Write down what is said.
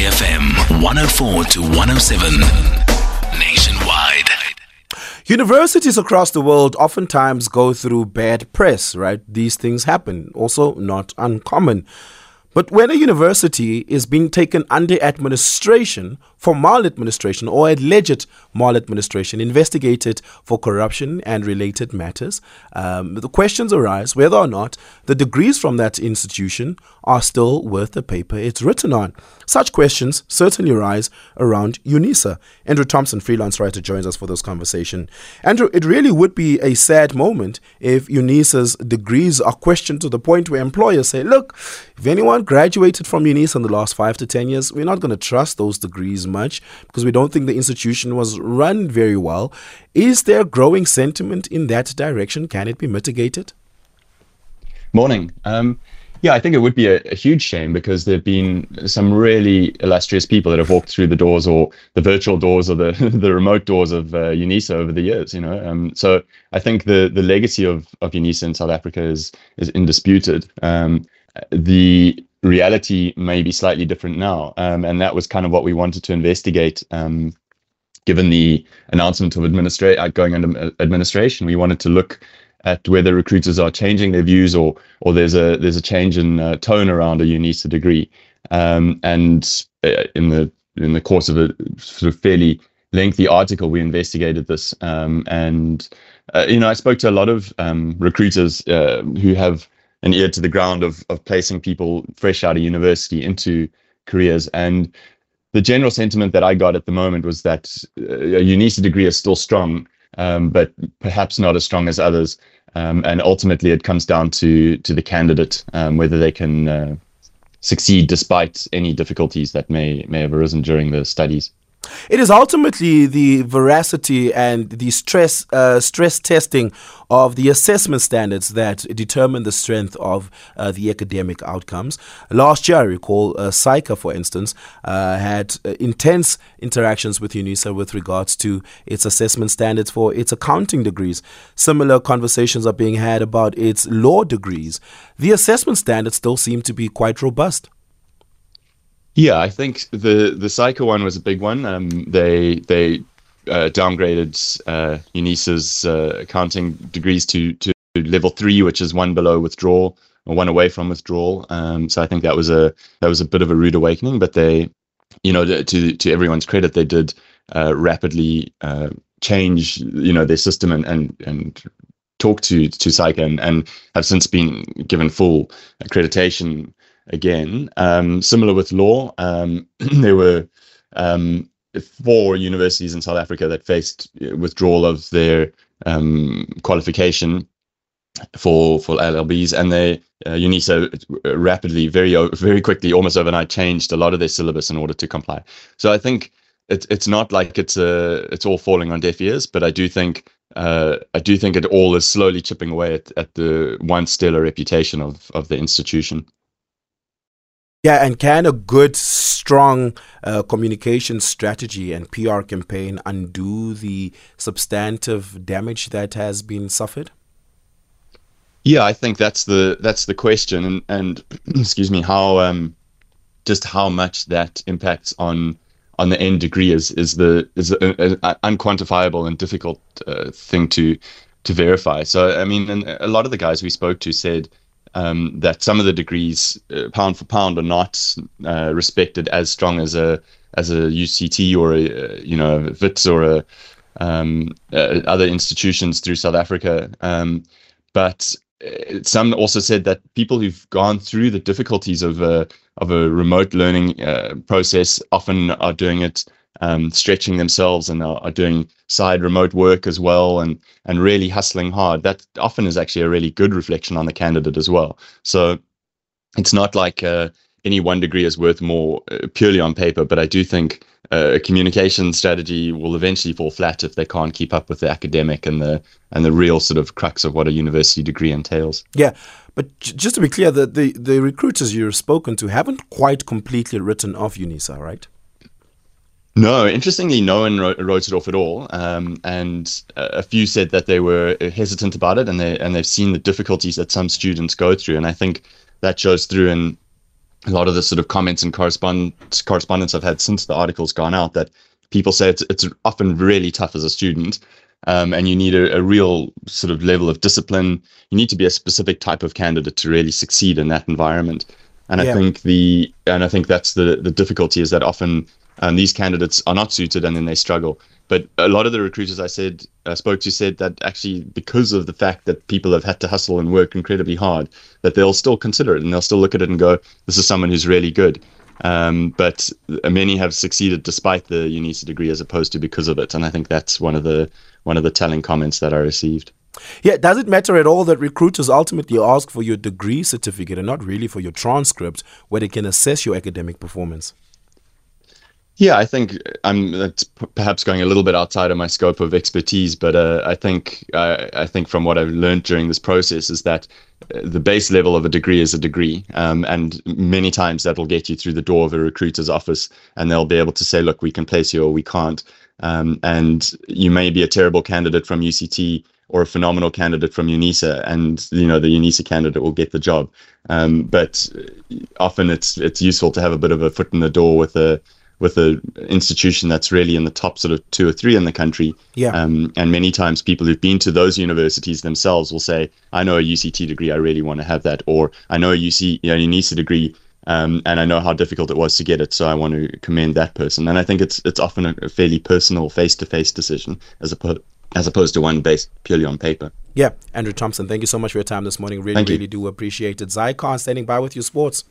SAFM 104 to 107. Nationwide. Universities across the world oftentimes go through bad press, right? These things happen, also not uncommon. But when a university is being taken under administration for maladministration or alleged maladministration, investigated for corruption and related matters, um, the questions arise whether or not the degrees from that institution are still worth the paper it's written on. Such questions certainly arise around UNISA. Andrew Thompson, freelance writer, joins us for this conversation. Andrew, it really would be a sad moment if UNISA's degrees are questioned to the point where employers say, look, if anyone graduated from UNISA in the last five to 10 years, we're not going to trust those degrees much because we don't think the institution was run very well. Is there growing sentiment in that direction? Can it be mitigated? Morning. Um, yeah, I think it would be a, a, huge shame because there have been some really illustrious people that have walked through the doors or the virtual doors or the the remote doors of uh, UNISA over the years. You know, um, so I think the the legacy of of UNISA in South Africa is is indisputed. Um, the reality may be slightly different now. Um, and that was kind of what we wanted to investigate. Um, given the announcement of administra- uh, going under uh, administration, we wanted to look at whether recruiters are changing their views or or there's a there's a change in uh, tone around a UNISA degree. Um, and uh, in the in the course of a sort of fairly lengthy article, we investigated this. Um, and uh, you know, I spoke to a lot of um, recruiters uh, who have an ear to the ground of of placing people fresh out of university into careers and the general sentiment that I got at the moment was that uh, a UNISA degree is still strong, um, but perhaps not as strong as others. Um, and ultimately, it comes down to to the candidate um, whether they can uh, succeed despite any difficulties that may may have arisen during the studies. It is ultimately the veracity and the stress uh, stress testing of the assessment standards that determine the strength of uh, the academic outcomes. Last year, I recall, uh, SAICA, for instance, uh, had uh, intense interactions with UNISA with regards to its assessment standards for its accounting degrees. Similar conversations are being had about its law degrees. The assessment standards still seem to be quite robust. Yeah, I think the the SAICA one was a big one. Um, they they uh, downgraded uh, UNISA's uh, accounting degrees to to level three, which is one below withdrawal or one away from withdrawal. Um, so I think that was a that was a bit of a rude awakening. But they, you know, to to everyone's credit, they did uh, rapidly uh, change, you know, their system and and and talk to to SAICA and, and have since been given full accreditation again. Um, similar with law, um, there were um, four universities in South Africa that faced withdrawal of their um, qualification for for LLBs, and they uh, UNISA rapidly, very very quickly, almost overnight, changed a lot of their syllabus in order to comply. So I think it's it's not like it's a it's all falling on deaf ears, but I do think uh, I do think it all is slowly chipping away at, at the once stellar reputation of of the institution. Yeah, and can a good, strong uh, communication strategy and PR campaign undo the substantive damage that has been suffered? Yeah, I think that's the that's the question, and and excuse me, how um, just how much that impacts on on the end degree is is the is an unquantifiable and difficult uh, thing to to verify. So I mean, and a lot of the guys we spoke to said um, that some of the degrees, uh, pound for pound, are not uh, respected as strong as a as a UCT or a uh, you know a WITS or a um, uh, other institutions through South Africa. Um, but uh, some also said that people who've gone through the difficulties of a of a remote learning uh, process often are doing it um, stretching themselves and are, are, doing side remote work as well and and really hustling hard. That often is actually a really good reflection on the candidate as well. So it's not like uh, any one degree is worth more uh, purely on paper but i do think uh, a communication strategy will eventually fall flat if they can't keep up with the academic and the and the real sort of crux of what a university degree entails. Yeah but just to be clear the, the, the recruiters you've spoken to haven't quite completely written off unisa right no, interestingly, no one wrote, wrote it off at all, um, and a few said that they were hesitant about it, and they and they've seen the difficulties that some students go through, and I think that shows through in a lot of the sort of comments and correspond correspondence I've had since the article's gone out that people say it's it's often really tough as a student. Um, and you need a, a, real sort of level of discipline. You need to be a specific type of candidate to really succeed in that environment. And yeah. I think the and I think that's the the difficulty is that often um, these candidates are not suited and then they struggle. But a lot of the recruiters I said I spoke to said that actually because of the fact that people have had to hustle and work incredibly hard, that they'll still consider it and they'll still look at it and go, "This is someone who's really good." Um, but many have succeeded despite the UNISA degree as opposed to because of it, and I think that's one of the one of the telling comments that I received. Yeah, does it matter at all that recruiters ultimately ask for your degree certificate and not really for your transcript, where they can assess your academic performance? Yeah, I think I'm that's perhaps going a little bit outside of my scope of expertise, but uh, I think uh, I think from what I've learned during this process is that uh, the base level of a degree is a degree, um, and many times that will get you through the door of a recruiter's office, and they'll be able to say, "Look, we can place you or we can't," um, and you may be a terrible candidate from UCT or a phenomenal candidate from UNISA, and you know the UNISA candidate will get the job. Um, but often it's it's useful to have a bit of a foot in the door with a with an institution that's really in the top sort of two or three in the country. Yeah. Um, and many times people who've been to those universities themselves will say, I know a UCT degree, I really want to have that. Or I know a UC, you know, UNISA degree, um, and I know how difficult it was to get it, so I want to commend that person. And I think it's it's often a, fairly personal, face-to-face decision as opposed as opposed to one based purely on paper. Yeah, Andrew Thompson, thank you so much for your time this morning. Really, really do appreciate it. Zycon standing by with you, sports.